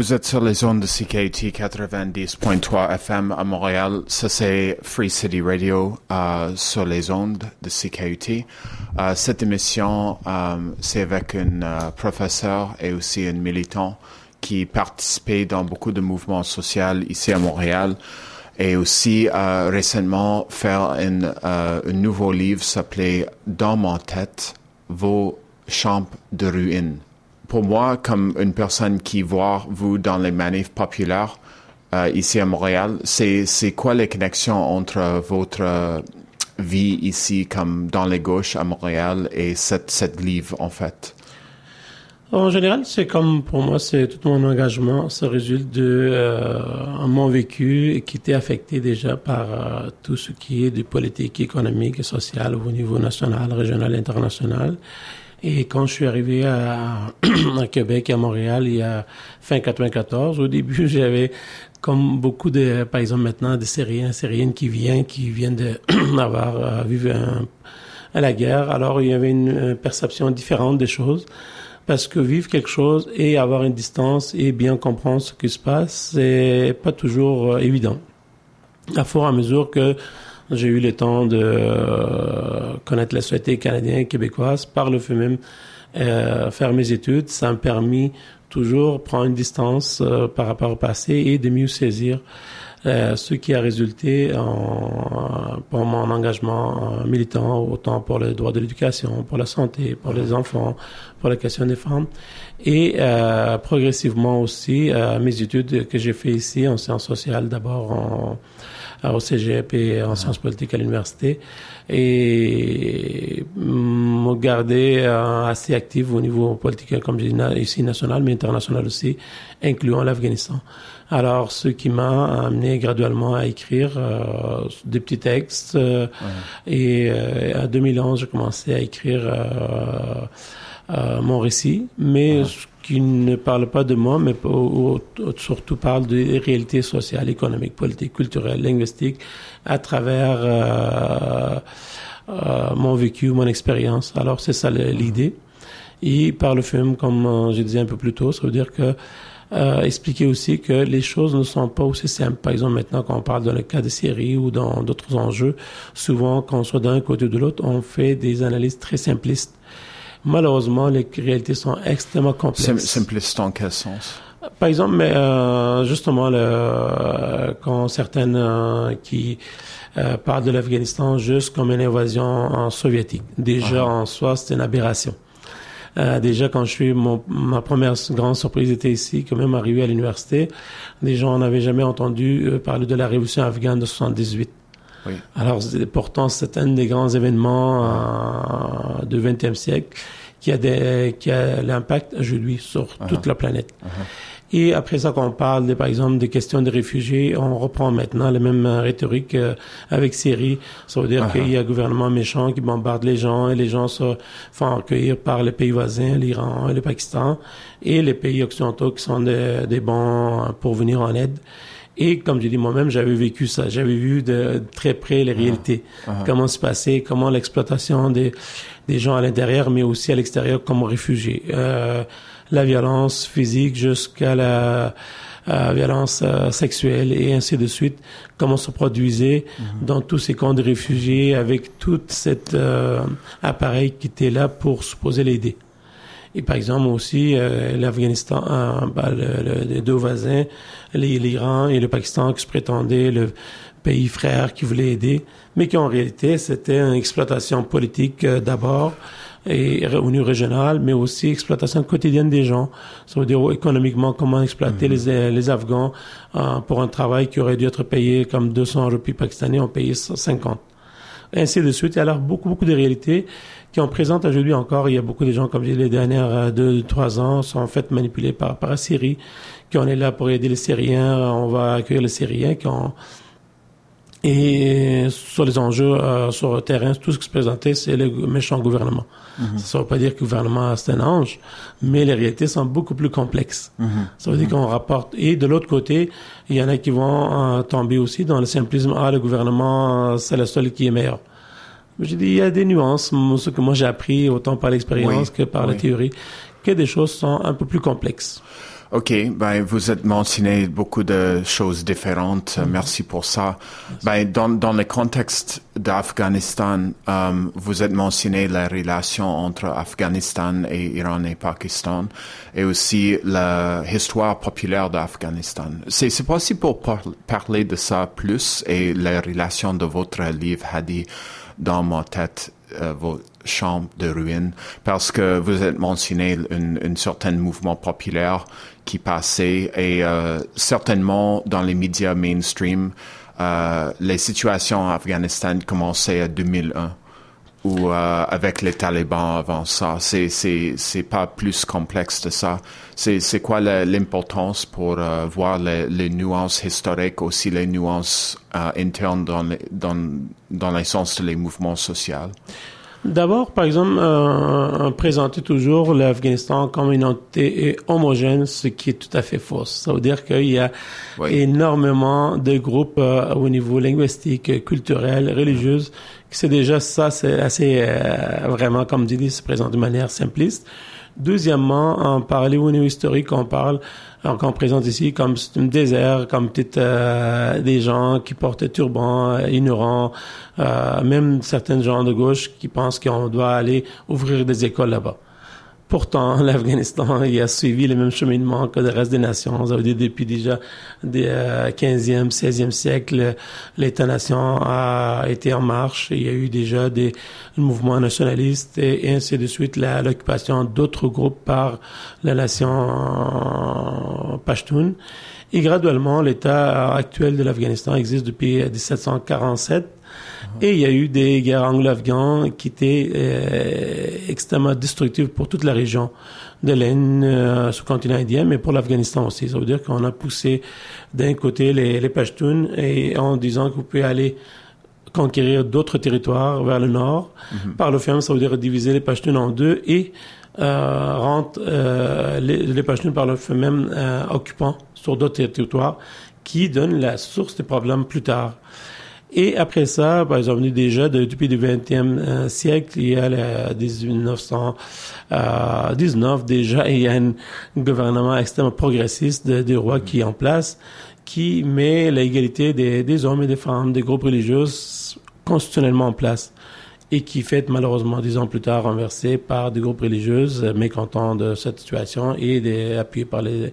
Vous êtes sur les zones de CKUT 90.3 FM à Montréal. Ça, c'est Free City Radio euh, sur les ondes de CKUT. Euh, cette émission, euh, c'est avec un euh, professeur et aussi un militant qui participait dans beaucoup de mouvements sociaux ici à Montréal et aussi récemment faire un, nouveau livre s'appelait Dans mon tête, vos champs de ruines pour moi, comme une personne qui voit vous dans les manifs populaires euh, ici à Montréal, c'est quoi les connexions entre votre vie ici, comme dans les gauches à Montréal, et cette cette livre en fait? En général, c'est comme pour moi, c'est tout mon engagement. Ça résulte de euh, mon vécu qui était affecté déjà par euh, tout ce qui est de politique économique et sociale au niveau national, régional, international. Et quand je suis arrivé à, Québec à Montréal il y a fin 94, au début j'avais comme beaucoup de, par exemple maintenant, des Syriens, Syriennes qui viennent, qui viennent d'avoir euh, vécu à la guerre. Alors il y avait une perception différente des choses parce que vivre quelque chose et avoir une distance et bien comprendre ce qui se passe, c'est pas toujours euh, évident. À fur à mesure que j'ai eu le temps de euh, connaître la société canadienne et québécoise, par le fait même euh, faire mes études, ça m'a permis toujours prendre une distance euh, par rapport au passé et de mieux saisir euh, ce qui a résulté en, pour mon engagement euh, militant, autant pour le droit de l'éducation, pour la santé, pour les enfants, pour la question des femmes, et progressivement aussi mes études que j'ai fait ici en sciences sociales, d'abord en au cégep et en sciences politiques à l'université et me garder assez actif au niveau politique, comme je dis ici national, mais international aussi, incluant l'Afghanistan. Alors, ce qui m'a amené graduellement à écrire euh, des petits textes. Euh, et euh, en 2011, j'ai commencé à écrire mon récit, mais qui ne parle pas de moi, mais surtout parle des réalités sociales, économiques, politiques, culturelles, linguistiques, à travers mon vécu, mon expérience. Alors, c'est ça l'idée. Et par le film, comme je disais un peu plus tôt, ça veut dire que euh, expliquer aussi que les choses ne sont pas aussi simples. Par exemple, maintenant, quand on parle dans le cas de séries ou dans d'autres enjeux, souvent, quand on soit d'un côté ou de l'autre, on fait des analyses très simplistes. Malheureusement, les réalités sont extrêmement complexes. Simplistes en quel sens? Par exemple, mais, euh, justement, le, quand certaines euh, qui euh, parlent de l'Afghanistan juste comme une invasion soviétique, déjà ah. en soi, c'est une aberration. Euh, déjà, quand je suis, mon, ma première grande surprise était ici, quand même arrivé à l'université. Les gens n'avaient jamais entendu euh, parler de la révolution afghane de 78. Oui. Alors, pourtant, c'est un des grands événements euh, du XXe siècle qui a, des, qui a l'impact aujourd'hui sur uh-huh. toute la planète. Uh-huh. Et après ça, quand on parle, de, par exemple, des questions de réfugiés, on reprend maintenant la même rhétorique euh, avec Syrie. Ça veut dire uh-huh. qu'il y a un gouvernement méchant qui bombarde les gens et les gens se font accueillir par les pays voisins, l'Iran et le Pakistan, et les pays occidentaux qui sont des, des bons pour venir en aide. Et comme je dis moi-même, j'avais vécu ça. J'avais vu de très près les réalités. Comment se passait, comment l'exploitation des, des gens à l'intérieur, mais aussi à l'extérieur comme réfugiés. Euh, la violence physique jusqu'à la euh, violence euh, sexuelle et ainsi de suite, comment se produisait mhm. dans tous ces camps de réfugiés avec tout cet euh, appareil qui était là pour supposer l'aider. Et par exemple aussi l'Afghanistan, bah, les deux voisins, l'Iran et le Pakistan qui se prétendaient le pays frère qui voulait aider, mais qui en réalité c'était une exploitation politique d'abord et revenu régional, mais aussi exploitation quotidienne des gens. Ça veut dire économiquement comment exploiter mhm. les, les Afghans euh, pour un travail qui aurait dû être payé comme 200 roupies pakistanais, on payait 50. Ainsi de suite. A alors beaucoup, beaucoup de réalités qui en présentent aujourd'hui encore. Il y a beaucoup de gens, comme je dis, les dernières euh, deux, trois ans, sont en fait manipulés par, par la Syrie, qui on est là pour aider les Syriens, on va accueillir les Syriens, qui ont et sur les enjeux euh, sur le terrain, tout ce qui se présentait, c'est le méchant gouvernement. Mhm. Ça ne veut pas dire que le gouvernement c'est un ange, mais les réalités sont beaucoup plus complexes. Mhm. Ça veut dire mhm. qu'on rapporte. Et de l'autre côté, il y en a qui vont euh, tomber aussi dans le simplisme. Ah, le gouvernement, c'est le seul qui est meilleur. Je dis, il y a des nuances. Ce que moi j'ai appris, autant par l'expérience que par la théorie, que des choses sont un peu plus complexes. OK, ben vous êtes mentionné beaucoup de choses différentes. Mm-hmm. Merci pour ça. Ben dans dans le contexte d'Afghanistan, um, vous êtes mentionné la relation entre Afghanistan et Iran et Pakistan, et aussi l'histoire populaire d'Afghanistan. C'est c'est possible pour parler de ça plus et la relation de votre livre Hadi dans ma tête euh, vos chambres de ruines parce que vous êtes mentionné un une certain mouvement populaire qui passait et euh, certainement dans les médias mainstream, euh, les situations en Afghanistan commençaient en 2001 ou euh, avec les talibans avant ça. C'est c'est c'est pas plus complexe de ça. C'est c'est quoi l'importance pour euh, voir les, les, nuances historiques aussi les nuances euh, internes dans les, dans dans l'essence des mouvements sociaux? D'abord, par exemple, euh, présenter toujours l'Afghanistan comme une entité homogène, ce qui est tout à fait faux. Ça veut dire qu'il y a énormément de groupes euh, au niveau linguistique, culturel, religieux. C'est déjà ça, c'est assez euh, vraiment, comme dit, se présente de manière simpliste. Deuxièmement, en parler au niveau historique, on parle qu'on présente ici comme un désert, comme peut-être euh, des gens qui portent turban, euh, ignorants, euh, même certains gens de gauche qui pensent qu'on doit aller ouvrir des écoles là-bas. Pourtant, l'Afghanistan a suivi le même cheminement que le reste des nations. Ça veut dire depuis déjà le 15e, 16e siècle, l'État-nation a été en marche. Il y a eu déjà des mouvements nationalistes et, ainsi de suite, l'occupation d'autres groupes par la nation Pashtun. Et graduellement, l'État actuel de l'Afghanistan existe depuis 1747 et il y a eu des guerres anglo-afghanes qui étaient euh, extrêmement destructives pour toute la région de l'Inde, euh, sous continent indien, mais pour l'Afghanistan aussi. Ça veut dire qu'on a poussé d'un côté les, les Pashtuns et en disant que vous pouvez aller conquérir d'autres territoires vers le nord. Mhm. Par le fait ça veut dire diviser les Pashtuns en deux et euh, rendre euh, les, les Pashtuns par le fait même euh, occupants sur d'autres territoires qui donnent la source des problèmes plus tard. Et après ça, par exemple, déjà depuis le 20e euh, siècle, il y a le 1919 déjà, il y a un gouvernement extrêmement progressiste de, de roi qui est en place, qui met l'égalité des, des hommes et des femmes, des groupes religieux constitutionnellement en place et qui fait malheureusement dix ans plus tard renversé par des groupes religieux mécontents de cette situation et appuyés par les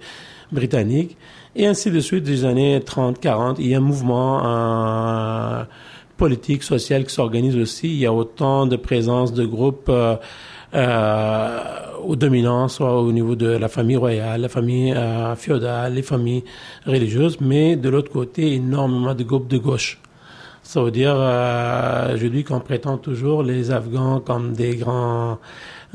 Britanniques. Et ainsi de suite, des années 30, 40, il y a un mouvement euh, politique, social qui s'organise aussi. Il y a autant de présence de groupes euh, euh, aux dominants, soit au niveau de la famille royale, la famille euh, féodale, les familles religieuses, mais de l'autre côté, énormément de groupes de gauche. Ça veut dire, euh, je dis qu'on prétend toujours les Afghans comme des grands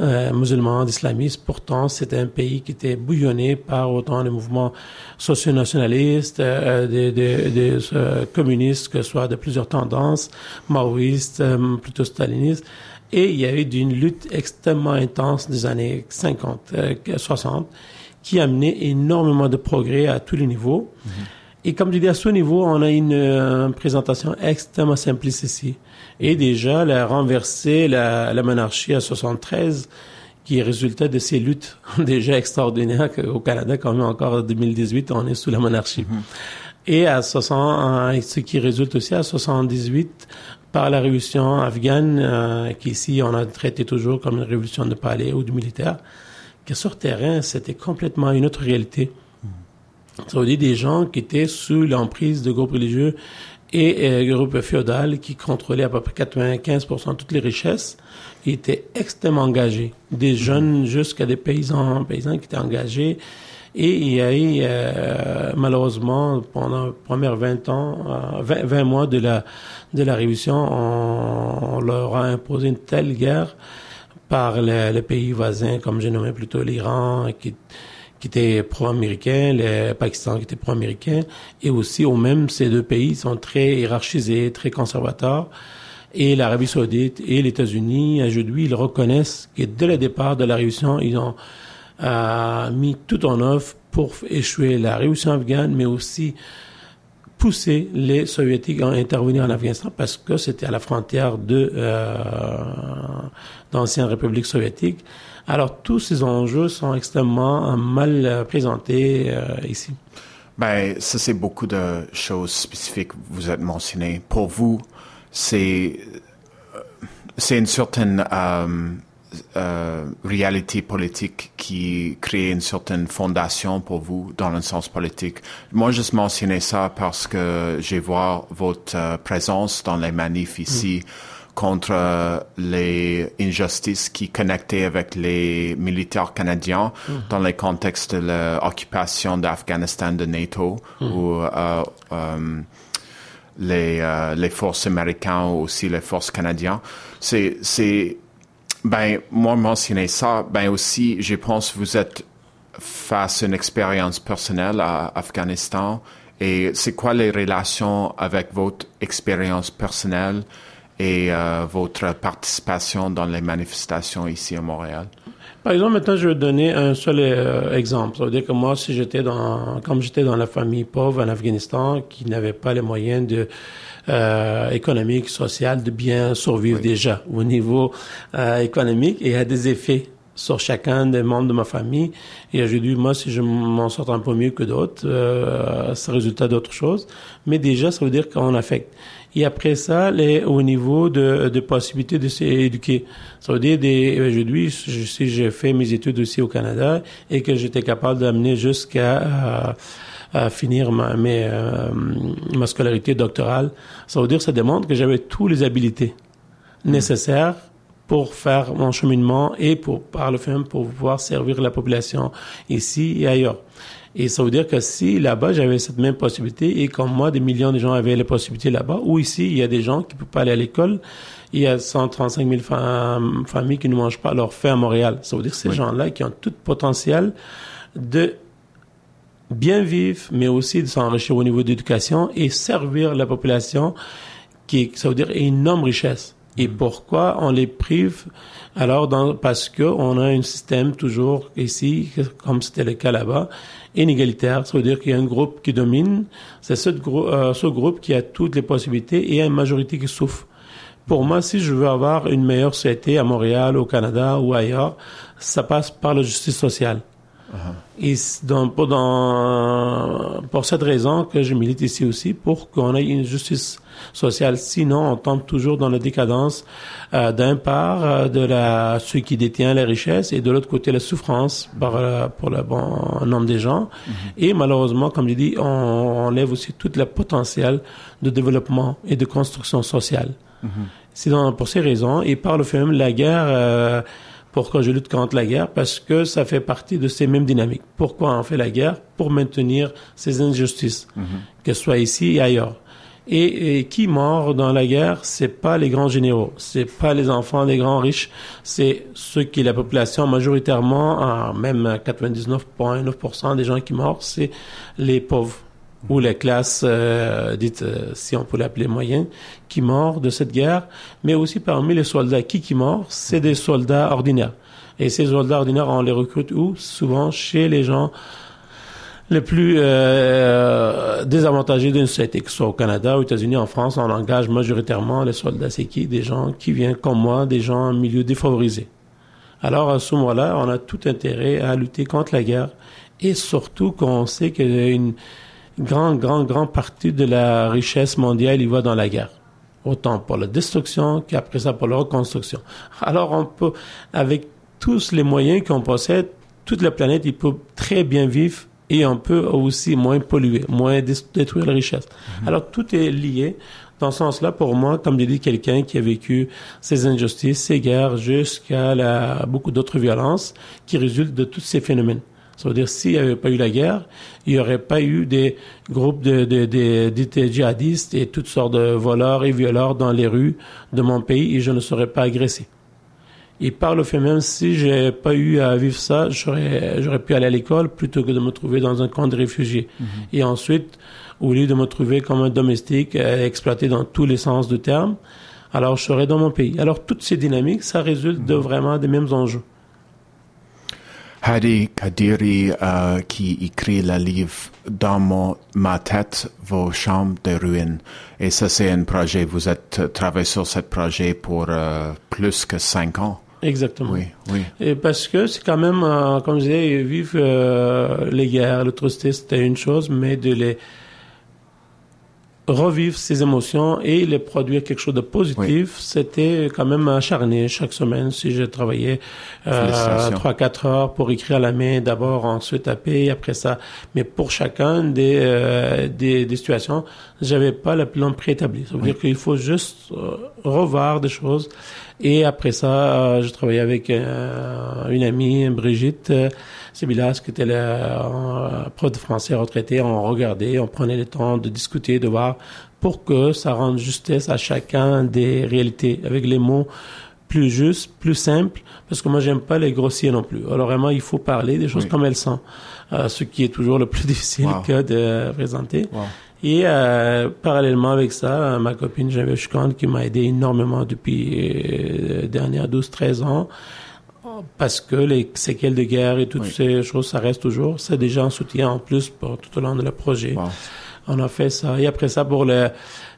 euh, musulmans, d'islamistes. Pourtant, c'était un pays qui était bouillonné par autant de mouvements socio-nationalistes, euh, des, des, des euh, communistes, que ce soit de plusieurs tendances, maoïstes, euh, plutôt stalinistes. Et il y a eu une lutte extrêmement intense des années 50, 60, qui a amené énormément de progrès à tous les niveaux. Mm-hmm. Et comme je dis, à ce niveau, on a une présentation extrêmement simpliste ici et déjà la renverser la, la monarchie à 73 qui résultait de ces luttes déjà extraordinaires qu'au Canada, quand même encore en 2018, on est sous la monarchie. Mm-hmm. Et à 60, ce qui résulte aussi à 78 par la révolution afghane, euh, qu'ici on a traité toujours comme une révolution de palais ou du militaire, que sur terrain, c'était complètement une autre réalité. Ça veut dire des gens qui étaient sous l'emprise de groupes religieux et euh, le groupe féodal qui contrôlait à peu près 95% de toutes les richesses était extrêmement engagé. Des jeunes jusqu'à des paysans, paysans qui étaient engagés. Et il y a eu, euh, malheureusement, pendant les premiers 20 ans, 20, euh, 20, mois de la, de la Révolution, on, on, leur a imposé une telle guerre par les, les pays voisins, comme j'ai nommé plutôt l'Iran, qui qui était pro-américain, le Pakistan qui était pro-américain, et aussi au même ces deux pays sont très hiérarchisés, très conservateurs. Et l'Arabie saoudite et les États-Unis, aujourd'hui, ils reconnaissent que dès le départ de la révolution, ils ont euh, mis tout en œuvre pour échouer la révolution afghane, mais aussi pousser les soviétiques à intervenir en Afghanistan parce que c'était à la frontière de euh, d'anciennes républiques soviétiques. Alors, tous ces enjeux sont extrêmement mal euh, présentés euh, ici. Ben, ça, c'est beaucoup de choses spécifiques que vous êtes mentionnées. Pour vous, c'est euh, c'est une certaine euh, euh, réalité politique qui crée une certaine fondation pour vous dans le sens politique. Moi, je mentionnais ça parce que j'ai vu votre présence dans les manifs ici. Mm contre les injustices qui connectaient avec les militaires canadiens -hmm. dans le contexte de l'occupation d'Afghanistan de NATO -hmm. ou euh, euh, les, euh, les forces américaines ou aussi les forces canadiennes. C'est, c'est, ben, moi mentionner ça, ben aussi, je pense vous êtes face à une expérience personnelle à Afghanistan et c'est quoi les relations avec votre expérience personnelle et votre participation dans les manifestations ici à Montréal? Par exemple, maintenant, je vais donner un seul exemple. Ça veut dire que moi, si j'étais dans, comme j'étais dans la famille pauvre en Afghanistan, qui n'avait pas les moyens de euh, économique, social, de bien survivre déjà au niveau euh, économique et a des effets sur chacun des membres de ma famille. Et aujourd'hui, moi, si je m'en sors un peu mieux que d'autres, euh, c'est résultat d'autre chose. Mais déjà, ça veut dire qu'on affecte. Et après ça, les, au niveau de, de possibilités de s'éduquer. Ça veut dire, aujourd'hui, si j'ai fait mes études aussi au Canada et que j'étais capable d'amener jusqu'à... À finir ma, euh, ma scolarité doctorale. Ça veut dire ça demande que j'avais toutes les habiletés nécessaires pour faire mon cheminement et pour, par le fait pour pouvoir servir la population ici et ailleurs. Et ça veut dire que si là-bas j'avais cette même possibilité et comme moi des millions de gens avaient la possibilité là-bas, ou ici il y a des gens qui ne peuvent pas aller à l'école, il y a 135 000 familles qui ne mangent pas leur faim à Montréal. Ça veut dire que ces gens-là qui ont tout potentiel de bien vivre, mais aussi de s'enrichir au niveau d'éducation et servir la population, qui ça veut dire une énorme richesse. Et mm. pourquoi on les prive? Alors, dans, parce que on a un système toujours ici, comme c'était le cas là-bas, inégalitaire. Ça veut dire qu'il y a un groupe qui domine, c'est ce, euh, ce groupe qui a toutes les possibilités et il y a une majorité qui souffre. Pour moi, si je veux avoir une meilleure société à Montréal, au Canada ou ailleurs, ça passe par la justice sociale. Et donc, pour, dans, pour cette raison que je milite ici aussi, pour qu'on ait une justice sociale. Sinon, on tombe toujours dans la décadence euh, d'un part euh, de la celui qui détient la richesse et de l'autre côté la souffrance par, euh, pour le bon nombre des gens. Mhm. Et malheureusement, comme je dis, on, enlève aussi tout le potentiel de développement et de construction sociale. Mhm. C'est pour ces raisons et par le fait même la guerre pourquoi je lutte contre la guerre? Parce que ça fait partie de ces mêmes dynamiques. Pourquoi on fait la guerre? Pour maintenir ces injustices, mhm. que ce soit ici et ailleurs. Et, qui mord dans la guerre C'est pas les grands généraux, c'est pas les enfants des grands riches, c'est ceux qui la population majoritairement, même 99,9% des gens qui meurent, c'est les pauvres ou les classes euh, dites, euh, si on peut l'appeler moyennes, qui meurent de cette guerre, mais aussi parmi les soldats qui qui meurent, c'est des soldats ordinaires. Et ces soldats ordinaires, on les recrute où? Souvent chez les gens les plus euh, désavantagés d'une société, que ce soit au Canada, aux États-Unis, en France, on engage majoritairement les soldats, qui? Des gens qui viennent comme moi, des gens en milieu défavorisé. Alors à ce moment-là, on a tout intérêt à lutter contre la guerre et surtout qu'on sait qu'il y a une grand, grand, grand partie de la richesse mondiale il va dans la guerre. Autant pour la destruction qu'après ça pour la reconstruction. Alors on peut, avec tous les moyens qu'on possède, toute la planète, il peut très bien vivre et on peut aussi moins polluer, moins détruire la richesse. Mhm. Alors tout est lié. Dans ce sens-là, pour moi, comme je dis, quelqu'un qui a vécu ces injustices, ces guerres, jusqu'à la, beaucoup d'autres violences qui résultent de tous ces phénomènes. Ça veut dire s'il n'y avait pas eu la guerre, il n'y aurait pas eu des groupes de, de, de, djihadistes et toutes sortes de voleurs et violeurs dans les rues de mon pays et je ne serais pas agressé. Et par le fait même, si j'ai pas eu à vivre ça, j'aurais, j'aurais pu aller à l'école plutôt que de me trouver dans un camp de réfugiés. Mhm. Et ensuite, au lieu de me trouver comme un domestique euh, exploité dans tous les sens du terme, alors je serais dans mon pays. Alors toutes ces dynamiques, ça résulte de mhm. vraiment des mêmes enjeux. Hadi Kadiri euh, qui écrit le livre Dans ma tête, vos chambres de ruines. Et ça, c'est un projet. Vous êtes travaillé sur ce projet pour euh, plus que cinq ans. Exactement. Oui, oui. Et parce que c'est quand même, euh, comme je disais, vivre les guerres, l'atrocité, c'était une chose, mais de les revivre ces émotions et les produire quelque chose de positif, c'était quand même acharné chaque semaine. Si je travaillais euh, trois quatre heures pour écrire à la main, d'abord, ensuite taper, après ça. Mais pour chacun des euh, des, des, situations, j'avais pas le plan préétabli. Ça veut dire qu'il faut juste euh, revoir des choses. Et après ça, je travaillais avec une amie, Brigitte Sibylas, qui était la prof de français retraité, on regardait, on prenait le temps de discuter, de voir pour que ça rende justesse à chacun des réalités avec les mots plus juste, plus simple, parce que moi j'aime pas les grossiers non plus. Alors vraiment, il faut parler des choses comme elles sont, euh, ce qui est toujours le plus difficile que de présenter. Et euh, parallèlement avec ça, ma copine Geneviève Chukand qui m'a aidé énormément depuis les dernières 12-13 ans, parce que les séquelles de guerre et toutes ces choses, ça reste toujours. C'est déjà un soutien en plus pour tout au long de le projet. On a fait ça. Et après ça, pour le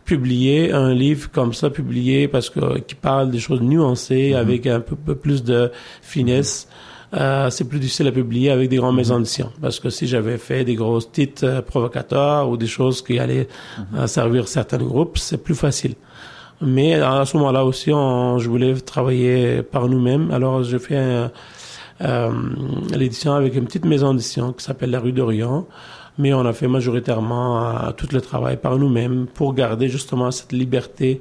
publier un livre comme ça, publié parce que qui parle des choses nuancées mm-hmm. avec un peu, plus de finesse. Euh, c'est plus difficile à publier avec des grandes mm-hmm. maisons d'édition. Parce que si j'avais fait des grosses titres euh, provocateurs ou des choses qui allaient mm-hmm. euh, servir certains groupes, c'est plus facile. Mais à ce moment-là aussi, on, je voulais travailler par nous-mêmes. Alors, j'ai fait euh, l'édition avec une petite maison d'édition qui s'appelle La Rue d'Orient mais on a fait majoritairement euh, tout le travail par nous-mêmes pour garder justement cette liberté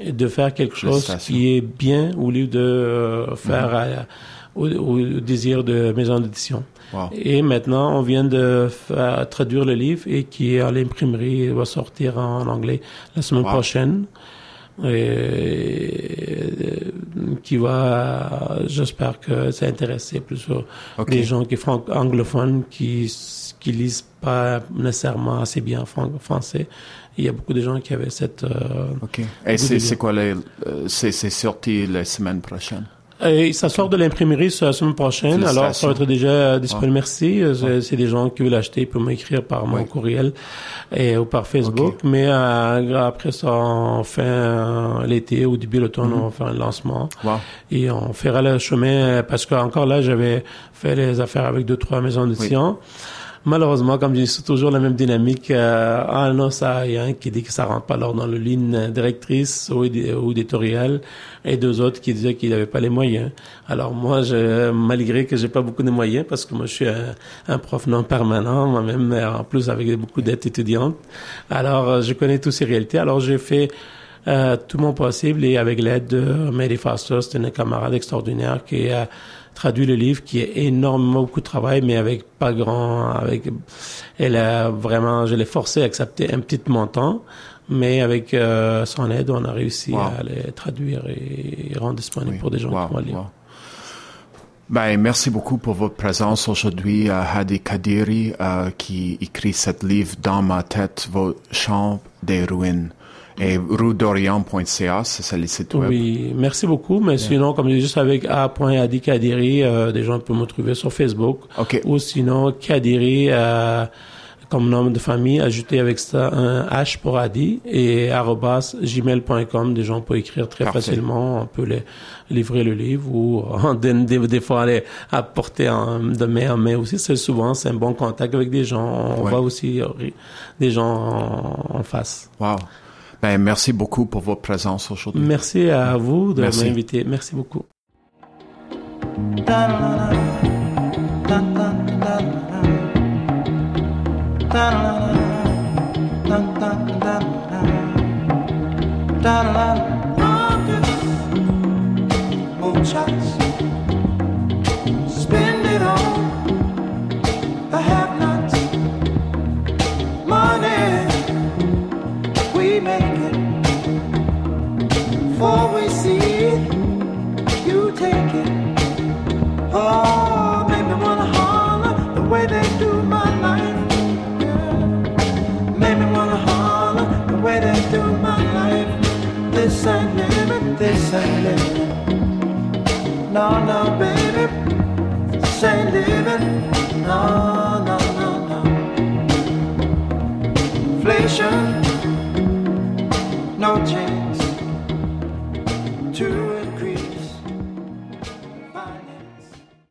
mhm. de faire quelque chose qui est bien au lieu de euh, faire mhm. Au, désir de maison d'édition. Et maintenant, on vient de faire, traduire le livre et qui est à l'imprimerie, va sortir en anglais la semaine prochaine. Et, qui va, j'espère que ça intéresser plus les gens qui sont anglophones qui qui lisent pas nécessairement assez bien français. Il y a beaucoup de gens qui avaient cette. Euh, ok. Et c'est quoi les. Euh, c'est sorti la semaine prochaine? Et ça sort de l'imprimerie la semaine prochaine. Alors, ça va être déjà disponible. Merci. Euh, c'est des gens qui veulent l'acheter. Ils peuvent m'écrire par mon courriel et, ou par Facebook. Mais euh, après ça, on fait euh, l'été ou début de l'automne, mm-hmm. on va faire un lancement. Et on fera le chemin parce qu'encore là, j'avais fait les affaires avec deux, trois maisons d'édition. Malheureusement, comme je dis, c'est toujours la même dynamique. Euh, ah non, ça, il y a un qui dit que ça rentre pas dans le ligne directrice ou, ou et deux autres qui disaient qu'ils n'avaient pas les moyens. Alors moi, je, malgré que j'ai pas beaucoup de moyens, parce que moi je suis un, prof non permanent, moi-même, en plus avec beaucoup d'aides étudiantes, alors euh, je connais toutes ces réalités. Alors j'ai fait euh, tout mon possible et avec l'aide de Mary Foster, c'est une camarade extraordinaire qui a traduit le livre, qui est énormément beaucoup de travail, mais avec pas grand, avec, elle a vraiment, je l'ai forcé à accepter un petit montant, mais avec euh, son aide, on a réussi à les traduire et, rendre disponibles pour des gens qui vont lire. Ben, merci beaucoup pour votre présence aujourd'hui, euh, Hadi Kadiri, euh, qui écrit cet livre Dans ma tête, vos champs des ruines. Et ruedorient.ca, c'est le site web. Oui, merci beaucoup. Mais sinon, comme je dis, juste avec a.adikadiri, euh, des gens peuvent me trouver sur Facebook. Okay. Ou sinon, Kadiri, euh, comme nom de famille, ajouter avec ça un H pour Adi et arrobas gmail.com. Des gens peuvent écrire très facilement. On peut les livrer le livre ou des, des, fois aller apporter en, de main en main aussi. C'est souvent, c'est un bon contact avec des gens. On voit aussi des gens en, en face. Wow. Ben, merci beaucoup pour votre présence aujourd'hui. Merci à vous de m'inviter. Merci beaucoup. Oh, make me wanna holler the way they do my life, girl. Make me wanna holler the way they do my life. This ain't living, this ain't living. No, no, baby, this ain't living. No, no, no, no. Inflation, no change.